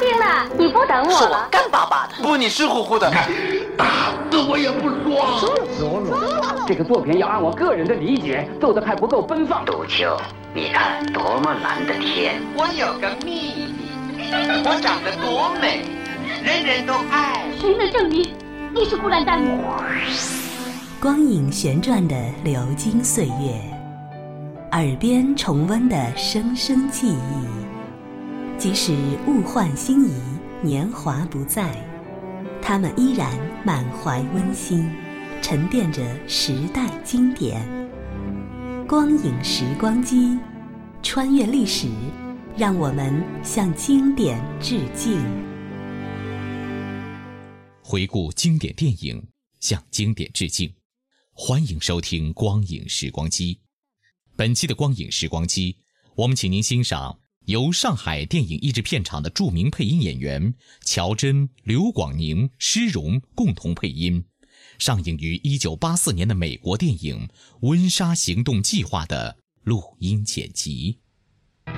兵了，你不等我是我？干巴巴的。不，你湿乎乎的。看打死我也不说。这个作品要按我个人的理解做的还不够奔放。杜秋，你看多么蓝的天！我有个秘密，我长得多美，人人都爱。谁能证明你是孤兰丹母？光影旋转的流金岁月，耳边重温的声声记忆，即使物换星移，年华不再，他们依然满怀温馨，沉淀着时代经典。光影时光机，穿越历史，让我们向经典致敬。回顾经典电影，向经典致敬。欢迎收听《光影时光机》。本期的《光影时光机》，我们请您欣赏由上海电影译制片厂的著名配音演员乔真、刘广宁、施荣共同配音，上映于1984年的美国电影《温莎行动计划》的录音剪辑。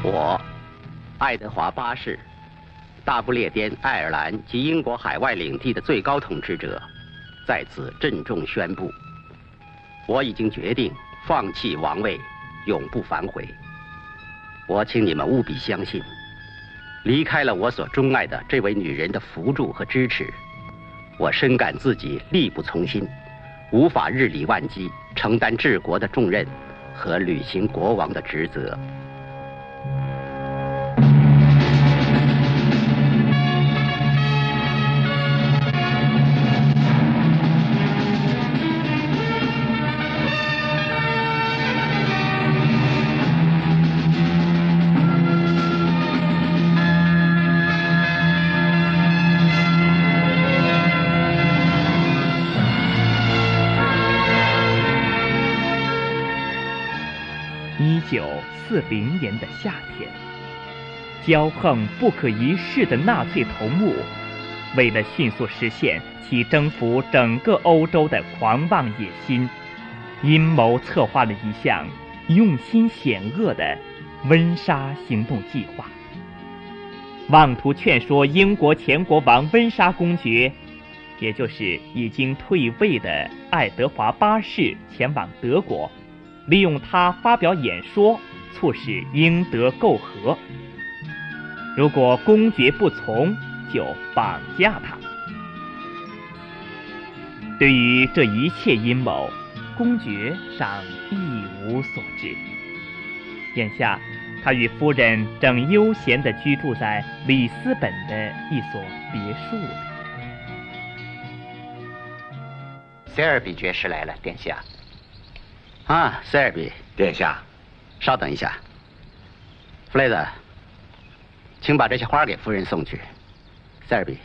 我，爱德华八世，大不列颠、爱尔兰及英国海外领地的最高统治者，在此郑重宣布。我已经决定放弃王位，永不反悔。我请你们务必相信，离开了我所钟爱的这位女人的扶助和支持，我深感自己力不从心，无法日理万机，承担治国的重任和履行国王的职责。零年的夏天，骄横不可一世的纳粹头目，为了迅速实现其征服整个欧洲的狂妄野心，阴谋策划了一项用心险恶的温莎行动计划，妄图劝说英国前国王温莎公爵，也就是已经退位的爱德华八世前往德国。利用他发表演说，促使英德媾和。如果公爵不从，就绑架他。对于这一切阴谋，公爵尚一无所知。眼下，他与夫人正悠闲地居住在里斯本的一所别墅里。塞尔比爵士来了，殿下。啊，塞尔比，殿下，稍等一下。弗雷德，请把这些花给夫人送去。塞尔比，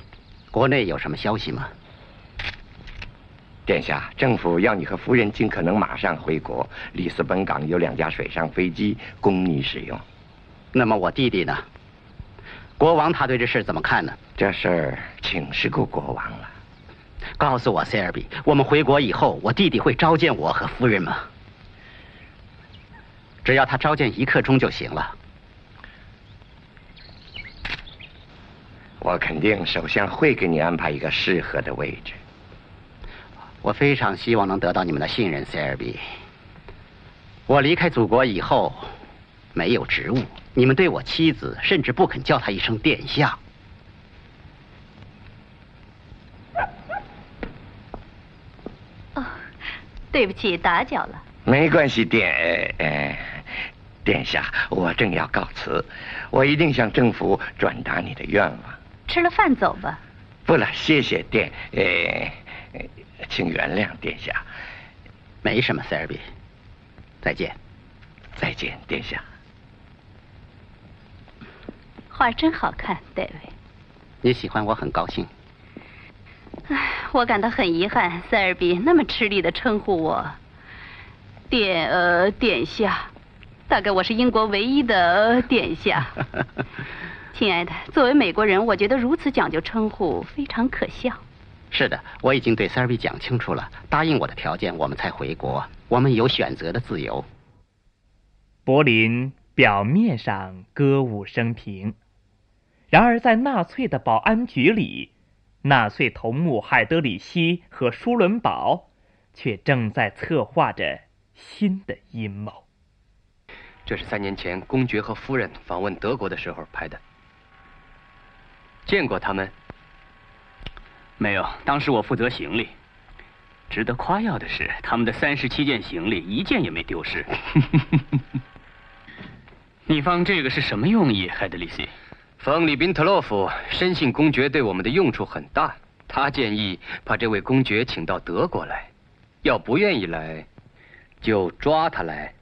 国内有什么消息吗？殿下，政府要你和夫人尽可能马上回国。里斯本港有两架水上飞机供你使用。那么我弟弟呢？国王他对这事怎么看呢？这事儿请示过国王了。告诉我，塞尔比，我们回国以后，我弟弟会召见我和夫人吗？只要他召见一刻钟就行了。我肯定首相会给你安排一个适合的位置。我非常希望能得到你们的信任，塞尔比。我离开祖国以后，没有职务，你们对我妻子甚至不肯叫她一声殿下。哦，对不起，打搅了。没关系，殿，呃，殿下，我正要告辞，我一定向政府转达你的愿望。吃了饭走吧。不了，谢谢殿，呃，请原谅殿下。没什么，塞尔比。再见。再见，殿下。画真好看，戴维。你喜欢我很高兴。唉，我感到很遗憾，塞尔比那么吃力的称呼我殿呃殿下，大概我是英国唯一的、呃、殿下。亲爱的，作为美国人，我觉得如此讲究称呼非常可笑。是的，我已经对塞尔比讲清楚了，答应我的条件，我们才回国。我们有选择的自由。柏林表面上歌舞升平，然而，在纳粹的保安局里，纳粹头目海德里希和舒伦堡却正在策划着新的阴谋。这是三年前公爵和夫人访问德国的时候拍的。见过他们？没有，当时我负责行李。值得夸耀的是，他们的三十七件行李一件也没丢失。你放这个是什么用意，海德里希？冯里宾特洛夫深信公爵对我们的用处很大，他建议把这位公爵请到德国来。要不愿意来，就抓他来。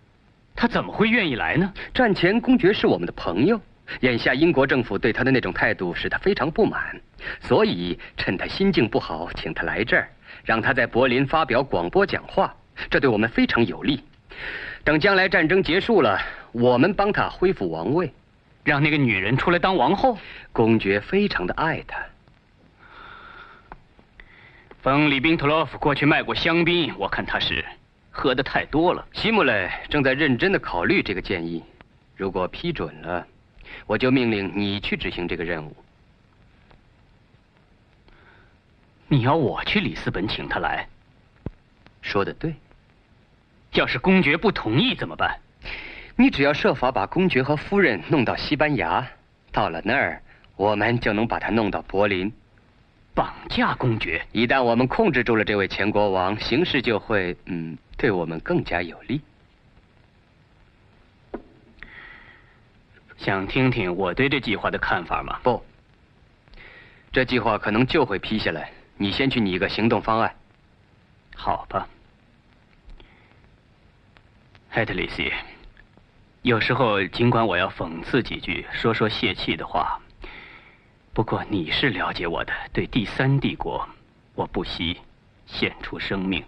他怎么会愿意来呢？战前公爵是我们的朋友，眼下英国政府对他的那种态度使他非常不满，所以趁他心境不好，请他来这儿。让他在柏林发表广播讲话，这对我们非常有利。等将来战争结束了，我们帮他恢复王位，让那个女人出来当王后。公爵非常的爱她。冯里宾特洛夫过去卖过香槟，我看他是喝的太多了。希姆雷正在认真的考虑这个建议，如果批准了，我就命令你去执行这个任务。你要我去里斯本请他来？说的对。要是公爵不同意怎么办？你只要设法把公爵和夫人弄到西班牙，到了那儿，我们就能把他弄到柏林。绑架公爵？一旦我们控制住了这位前国王，形势就会嗯，对我们更加有利。想听听我对这计划的看法吗？不，这计划可能就会批下来。你先去拟一个行动方案，好吧，艾特里希。有时候尽管我要讽刺几句，说说泄气的话，不过你是了解我的。对第三帝国，我不惜献出生命。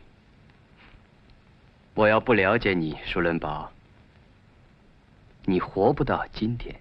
我要不了解你，舒伦堡，你活不到今天。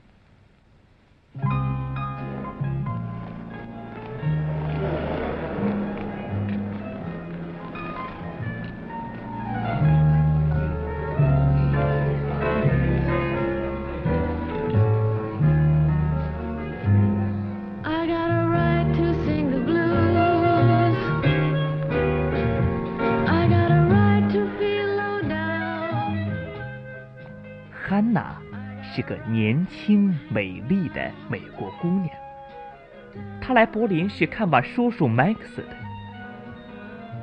个年轻美丽的美国姑娘。她来柏林是看望叔叔麦克斯的。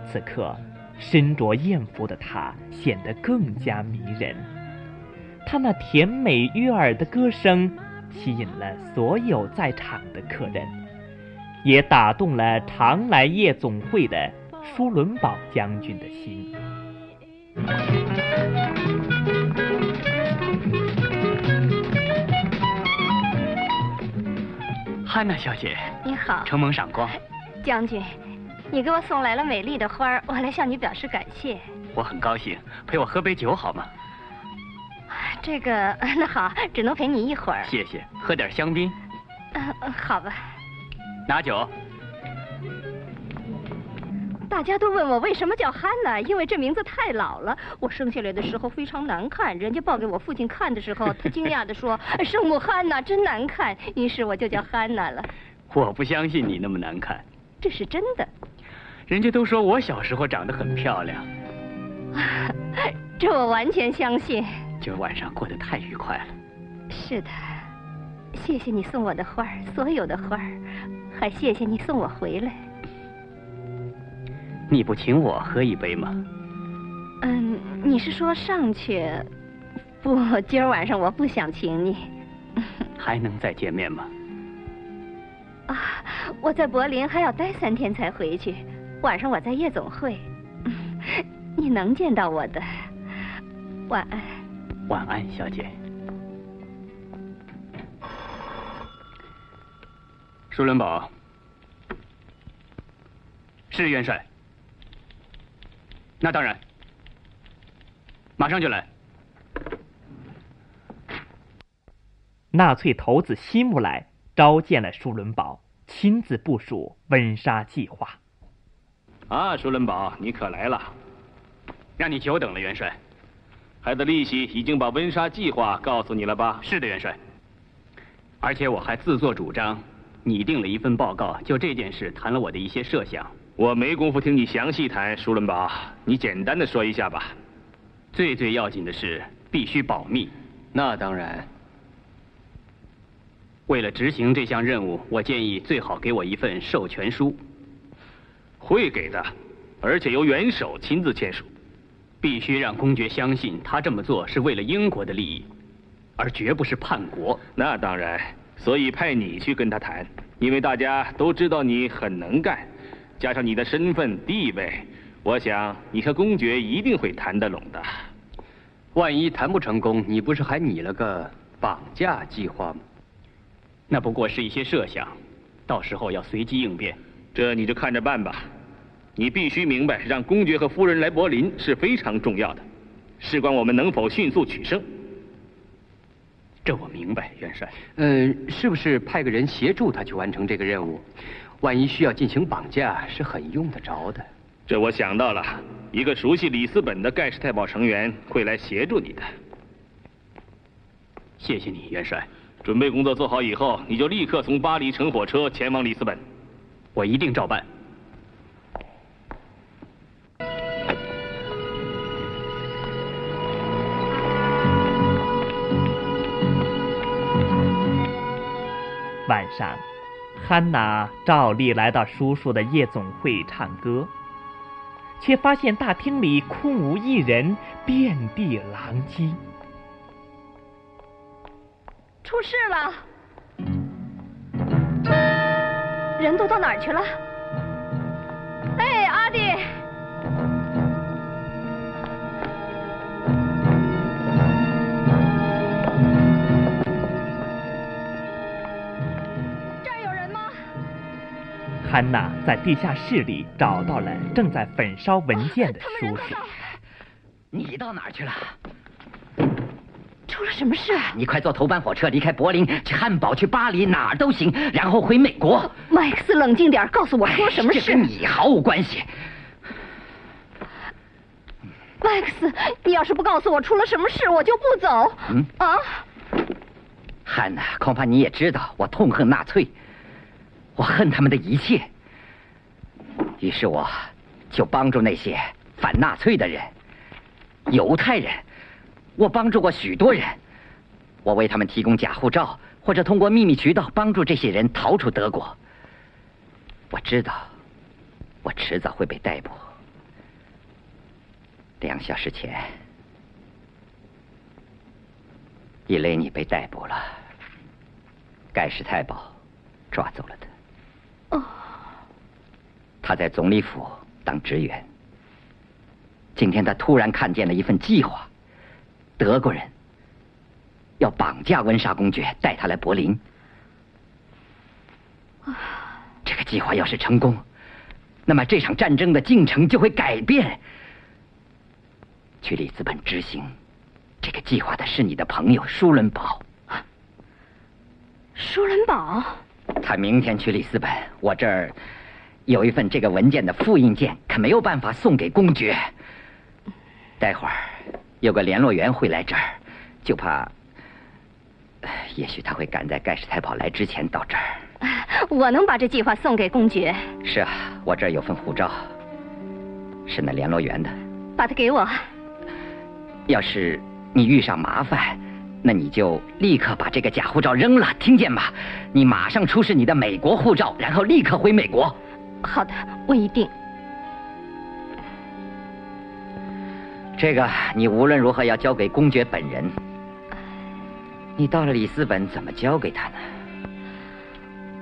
此刻，身着艳服的她显得更加迷人。她那甜美悦耳的歌声吸引了所有在场的客人，也打动了常来夜总会的舒伦堡将军的心。汉娜小姐，你好，承蒙赏光。将军，你给我送来了美丽的花儿，我来向你表示感谢。我很高兴，陪我喝杯酒好吗？这个 那好，只能陪你一会儿。谢谢，喝点香槟。嗯，好吧。拿酒。大家都问我为什么叫汉娜，因为这名字太老了。我生下来的时候非常难看，人家抱给我父亲看的时候，他惊讶地说：“圣母汉娜真难看。”于是我就叫汉娜了。我不相信你那么难看，这是真的。人家都说我小时候长得很漂亮，这我完全相信。今儿晚上过得太愉快了。是的，谢谢你送我的花儿，所有的花儿，还谢谢你送我回来。你不请我喝一杯吗？嗯，你是说上去？不，今儿晚上我不想请你。还能再见面吗？啊，我在柏林还要待三天才回去。晚上我在夜总会，你能见到我的。晚安。晚安，小姐。舒伦堡，是元帅。那当然，马上就来。纳粹头子希姆莱召见了舒伦堡，亲自部署温莎计划。啊，舒伦堡，你可来了，让你久等了，元帅。海德利希已经把温莎计划告诉你了吧？是的，元帅。而且我还自作主张，拟定了一份报告，就这件事谈了我的一些设想。我没工夫听你详细谈，舒伦堡，你简单的说一下吧。最最要紧的是必须保密。那当然。为了执行这项任务，我建议最好给我一份授权书。会给的，而且由元首亲自签署。必须让公爵相信他这么做是为了英国的利益，而绝不是叛国。那当然，所以派你去跟他谈，因为大家都知道你很能干，加上你的身份地位，我想你和公爵一定会谈得拢的。万一谈不成功，你不是还拟了个绑架计划吗？那不过是一些设想，到时候要随机应变。这你就看着办吧。你必须明白，让公爵和夫人来柏林是非常重要的，事关我们能否迅速取胜。这我明白，元帅。嗯，是不是派个人协助他去完成这个任务？万一需要进行绑架，是很用得着的。这我想到了，一个熟悉里斯本的盖世太保成员会来协助你的。谢谢你，元帅。准备工作做好以后，你就立刻从巴黎乘火车前往里斯本。我一定照办。晚上，汉娜照例来到叔叔的夜总会唱歌，却发现大厅里空无一人，遍地狼藉。出事了！人都到哪儿去了？哎，阿弟！汉娜在地下室里找到了正在焚烧文件的叔叔。你到哪儿去了？出了什么事？你快坐头班火车离开柏林，去汉堡，去巴黎，哪儿都行，然后回美国。麦克斯，冷静点，告诉我出了什么事？这跟你毫无关系。麦克斯，你要是不告诉我出了什么事，我就不走。嗯啊，汉娜，恐怕你也知道，我痛恨纳粹。我恨他们的一切，于是我就帮助那些反纳粹的人，犹太人。我帮助过许多人，我为他们提供假护照，或者通过秘密渠道帮助这些人逃出德国。我知道，我迟早会被逮捕。两小时前，伊雷尼被逮捕了，盖世太保抓走了他。哦，他在总理府当职员。今天他突然看见了一份计划，德国人要绑架温莎公爵，带他来柏林。这个计划要是成功，那么这场战争的进程就会改变。去里斯本执行这个计划的是你的朋友舒伦堡。舒伦堡。他明天去里斯本，我这儿有一份这个文件的复印件，可没有办法送给公爵。待会儿有个联络员会来这儿，就怕，也许他会赶在盖世太保来之前到这儿。我能把这计划送给公爵。是啊，我这儿有份护照，是那联络员的。把它给我。要是你遇上麻烦。那你就立刻把这个假护照扔了，听见吗？你马上出示你的美国护照，然后立刻回美国。好的，我一定。这个你无论如何要交给公爵本人。你到了里斯本怎么交给他呢？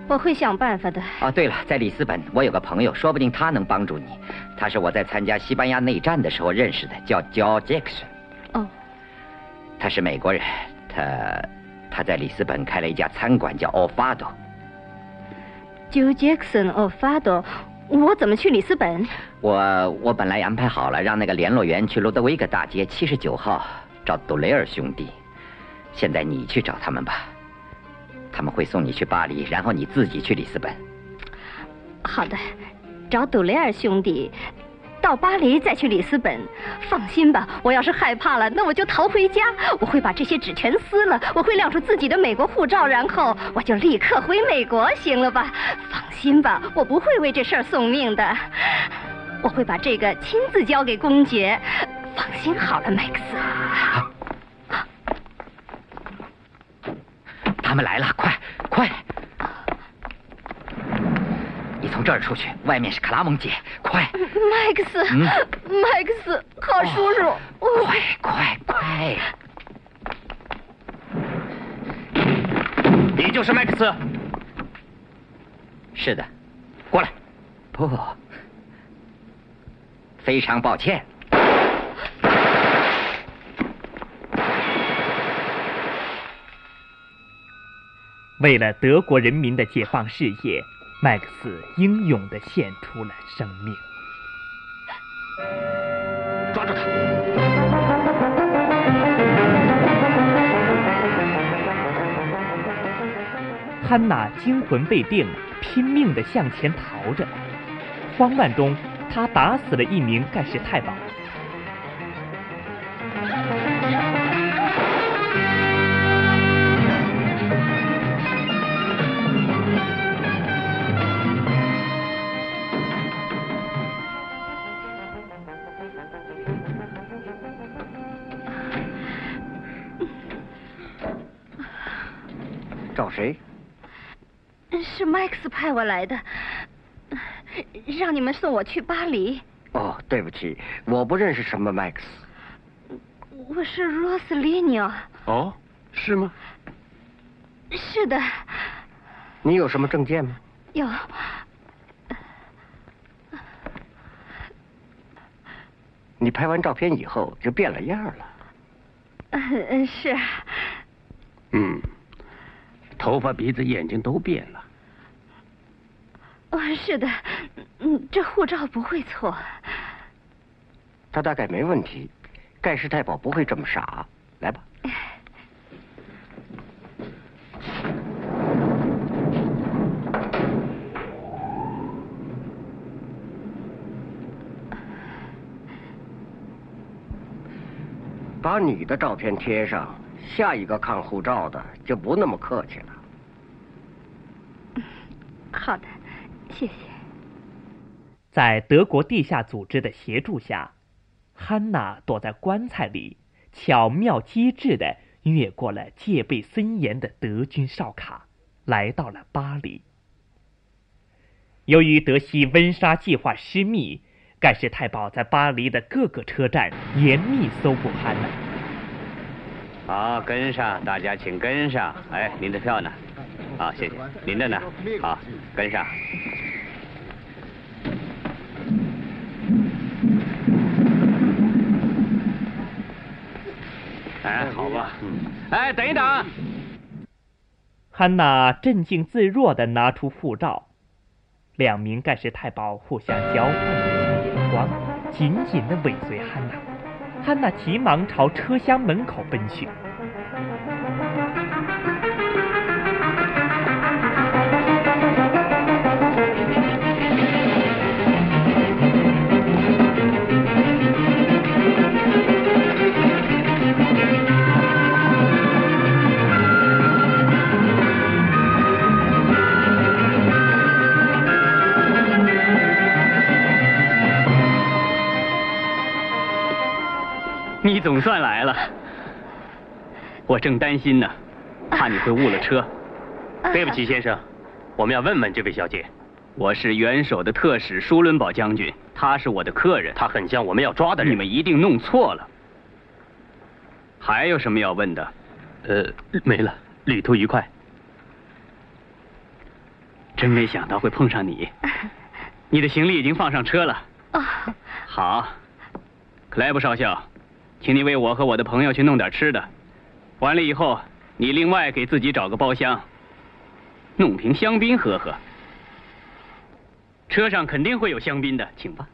我会想办法的。哦，对了，在里斯本我有个朋友，说不定他能帮助你。他是我在参加西班牙内战的时候认识的，叫 George Jackson。哦，他是美国人。他他在里斯本开了一家餐馆，叫 o f a d o Joe Jackson o f a d o 我怎么去里斯本？我我本来安排好了，让那个联络员去罗德维格大街七十九号找杜雷尔兄弟。现在你去找他们吧，他们会送你去巴黎，然后你自己去里斯本。好的，找杜雷尔兄弟。到巴黎再去里斯本。放心吧，我要是害怕了，那我就逃回家。我会把这些纸全撕了，我会亮出自己的美国护照，然后我就立刻回美国，行了吧？放心吧，我不会为这事儿送命的。我会把这个亲自交给公爵。放心好了，麦克斯。他们来了，快快！你从这儿出去，外面是克拉蒙街，快！麦克斯，麦克斯，好叔叔，快快快！你就是麦克斯？是的，过来。不，非常抱歉。为了德国人民的解放事业，麦克斯英勇地献出了生命。抓住他！汉娜惊魂未定，拼命地向前逃着。慌乱中，他打死了一名盖世太保。找谁？是 Max 派我来的，让你们送我去巴黎。哦，对不起，我不认识什么 Max。我是 Rosalino。哦，是吗？是的。你有什么证件吗？有。你拍完照片以后就变了样了。嗯，是。嗯。头发、鼻子、眼睛都变了。哦，是的，嗯，这护照不会错。他大概没问题，盖世太保不会这么傻。来吧。把你的照片贴上。下一个看护照的就不那么客气了。好的，谢谢。在德国地下组织的协助下，汉娜躲在棺材里，巧妙机智的越过了戒备森严的德军哨卡，来到了巴黎。由于德西温莎计划失密，盖世太保在巴黎的各个车站严密搜捕汉娜。好，跟上，大家请跟上。哎，您的票呢？好，谢谢。您的呢？好，跟上。哎，好吧。哎，等一等。汉娜镇静自若的拿出护照，两名盖世太保互相交换了一些眼光，紧紧的尾随汉娜。汉娜急忙朝车厢门口奔去。总算来了，我正担心呢，怕你会误了车。对不起，先生，我们要问问这位小姐。我是元首的特使舒伦堡将军，他是我的客人，他很像我们要抓的人。你们一定弄错了。还有什么要问的？呃，没了。旅途愉快。真没想到会碰上你。你的行李已经放上车了。啊，好，克莱布少校。请你为我和我的朋友去弄点吃的，完了以后，你另外给自己找个包厢，弄瓶香槟喝喝。车上肯定会有香槟的，请吧。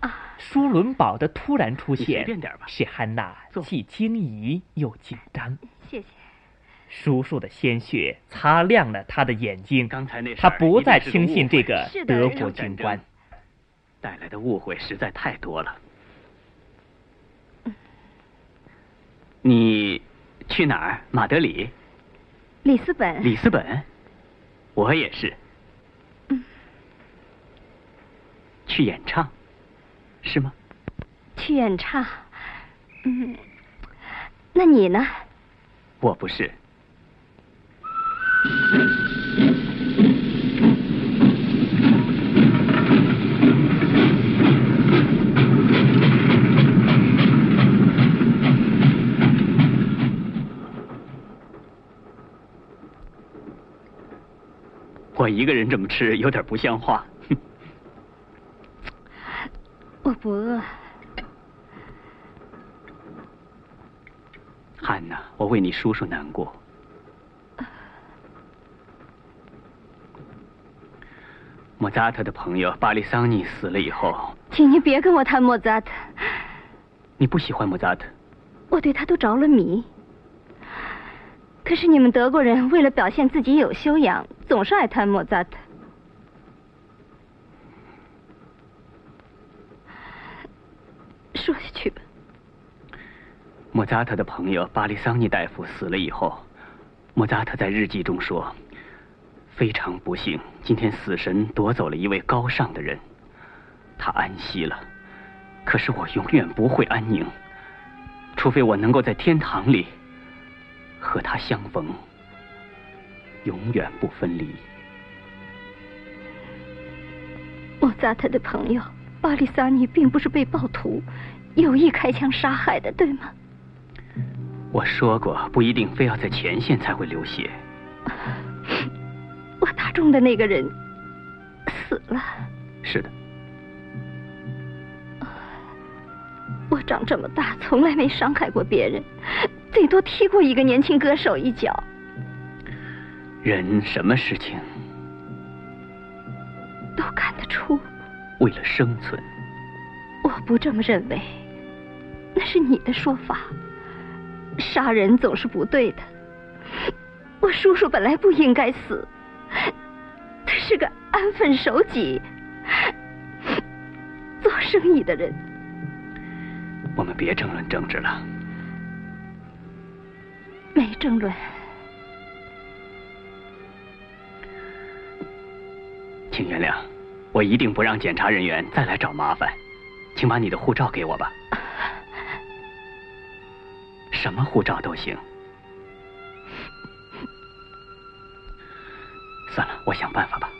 啊，舒伦堡的突然出现，随便点吧使汉娜既惊疑又紧张。谢谢。叔叔的鲜血擦亮了他的眼睛。刚才那他不再轻信这个德国军官。带来的误会实在太多了。你去哪儿？马德里？里斯本？里斯本？我也是。嗯。去演唱，是吗？去演唱。嗯。那你呢？我不是。一个人这么吃有点不像话。我不饿。汉娜，我为你叔叔难过。莫扎特的朋友巴利桑尼死了以后，请你别跟我谈莫扎特。你不喜欢莫扎特？我对他都着了迷。可是你们德国人为了表现自己有修养，总是爱谈莫扎特。说下去吧。莫扎特的朋友巴利桑尼大夫死了以后，莫扎特在日记中说：“非常不幸，今天死神夺走了一位高尚的人，他安息了。可是我永远不会安宁，除非我能够在天堂里。”和他相逢，永远不分离。莫扎特的朋友巴里萨尼并不是被暴徒有意开枪杀害的，对吗？我说过，不一定非要在前线才会流血。我打中的那个人死了。是的。我长这么大，从来没伤害过别人。最多踢过一个年轻歌手一脚。人什么事情都看得出。为了生存。我不这么认为，那是你的说法。杀人总是不对的。我叔叔本来不应该死，他是个安分守己、做生意的人。我们别争论政治了。没争论，请原谅，我一定不让检查人员再来找麻烦，请把你的护照给我吧。什么护照都行。算了，我想办法吧。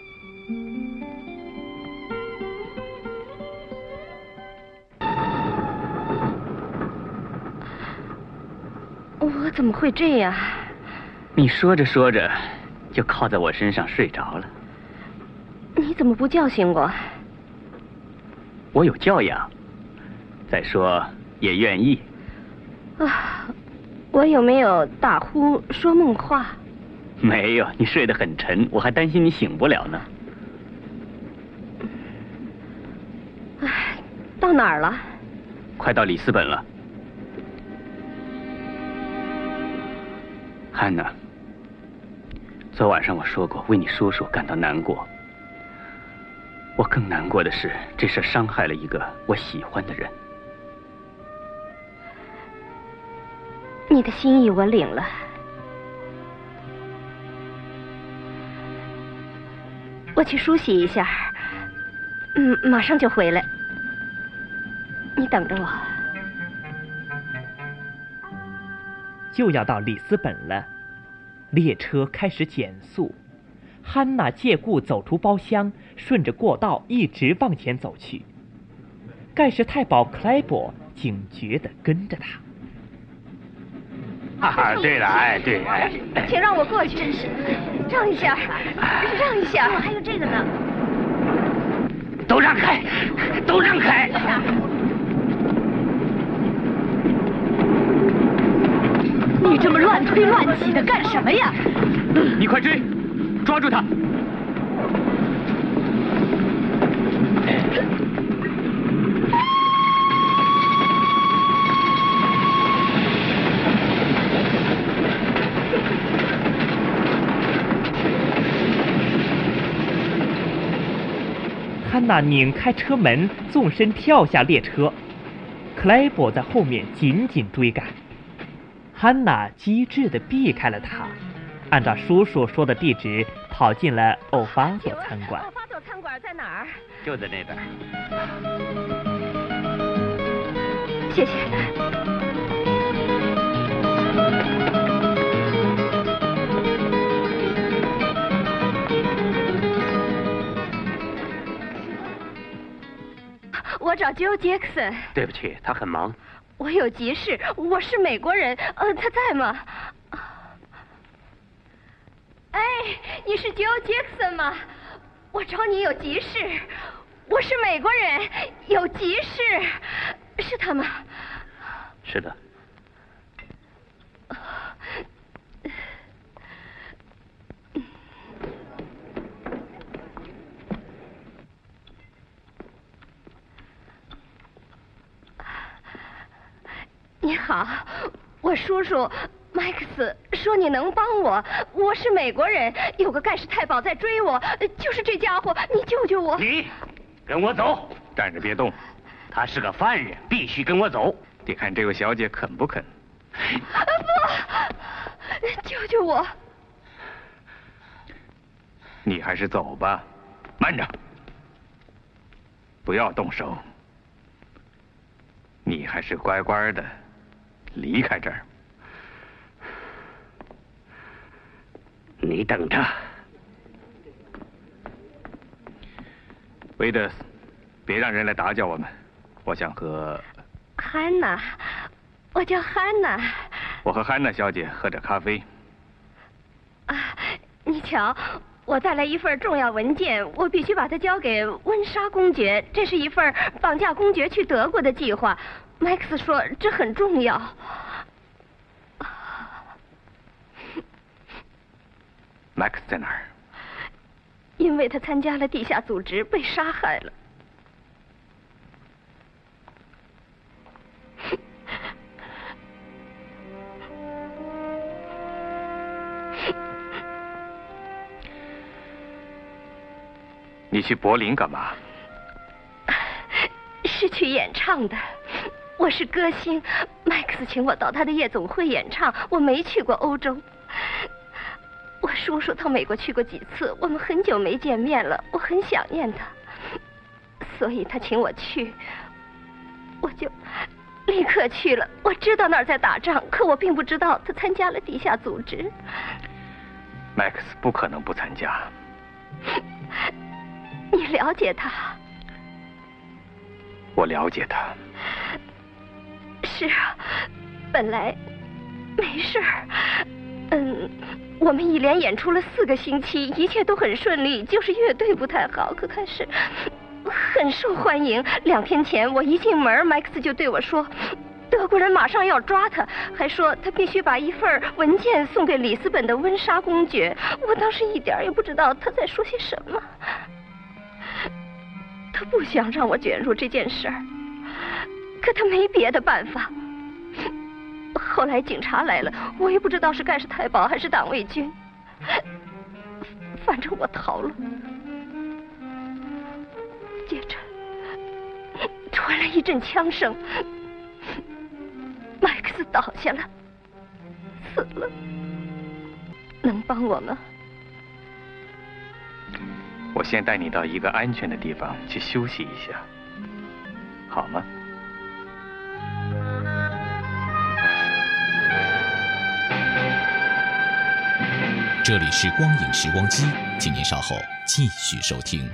我怎么会这样？你说着说着，就靠在我身上睡着了。你怎么不叫醒我？我有教养。再说也愿意。啊，我有没有打呼说梦话？没有，你睡得很沉，我还担心你醒不了呢。唉，到哪儿了？快到里斯本了。安娜，昨晚上我说过为你叔叔感到难过。我更难过的是，这事伤害了一个我喜欢的人。你的心意我领了，我去梳洗一下，嗯，马上就回来，你等着我。就要到里斯本了，列车开始减速。汉娜借故走出包厢，顺着过道一直往前走去。盖世太保克莱伯警觉地跟着他。啊，对了，哎，对，哎，请让我过去，真是，让一下，让一下，还有这个呢，都让开，都让开。你这么乱推乱挤的干什么呀？你快追，抓住他！汉娜拧开车门，纵身跳下列车，克莱伯在后面紧紧追赶。汉娜机智地避开了他，按照叔叔说的地址跑进了欧巴佐餐馆。欧巴佐餐馆在哪儿？就在那边。谢谢。我找 Joe Jackson。对不起，他很忙。我有急事，我是美国人，呃，他在吗？哎，你是 Joe Jackson 吗？我找你有急事，我是美国人，有急事，是他吗？是的。你好，我叔叔麦克斯说你能帮我。我是美国人，有个盖世太保在追我，就是这家伙，你救救我！你跟我走，站着别动。他是个犯人，必须跟我走。得看这位小姐肯不肯。不，救救我！你还是走吧。慢着，不要动手。你还是乖乖的。离开这儿！你等着，维德斯，别让人来打搅我们。我想和汉娜，我叫汉娜。我和汉娜小姐喝着咖啡。啊，你瞧，我带来一份重要文件，我必须把它交给温莎公爵。这是一份绑架公爵去德国的计划。麦克斯说这很重要。麦克斯在哪儿？因为他参加了地下组织，被杀害了。你去柏林干嘛？是去演唱的。我是歌星，麦克斯请我到他的夜总会演唱。我没去过欧洲。我叔叔到美国去过几次，我们很久没见面了，我很想念他，所以他请我去，我就立刻去了。我知道那儿在打仗，可我并不知道他参加了地下组织。麦克斯不可能不参加。你了解他？我了解他。是啊，本来没事儿。嗯，我们一连演出了四个星期，一切都很顺利，就是乐队不太好。可开始很受欢迎。两天前我一进门，麦克斯就对我说：“德国人马上要抓他，还说他必须把一份文件送给里斯本的温莎公爵。”我当时一点也不知道他在说些什么。他不想让我卷入这件事儿，可他没别的办法。后来警察来了，我也不知道是盖世太保还是党卫军，反正我逃了。接着传来一阵枪声，麦克斯倒下了，死了。能帮我吗？我先带你到一个安全的地方去休息一下，好吗？这里是光影时光机，请您稍后继续收听。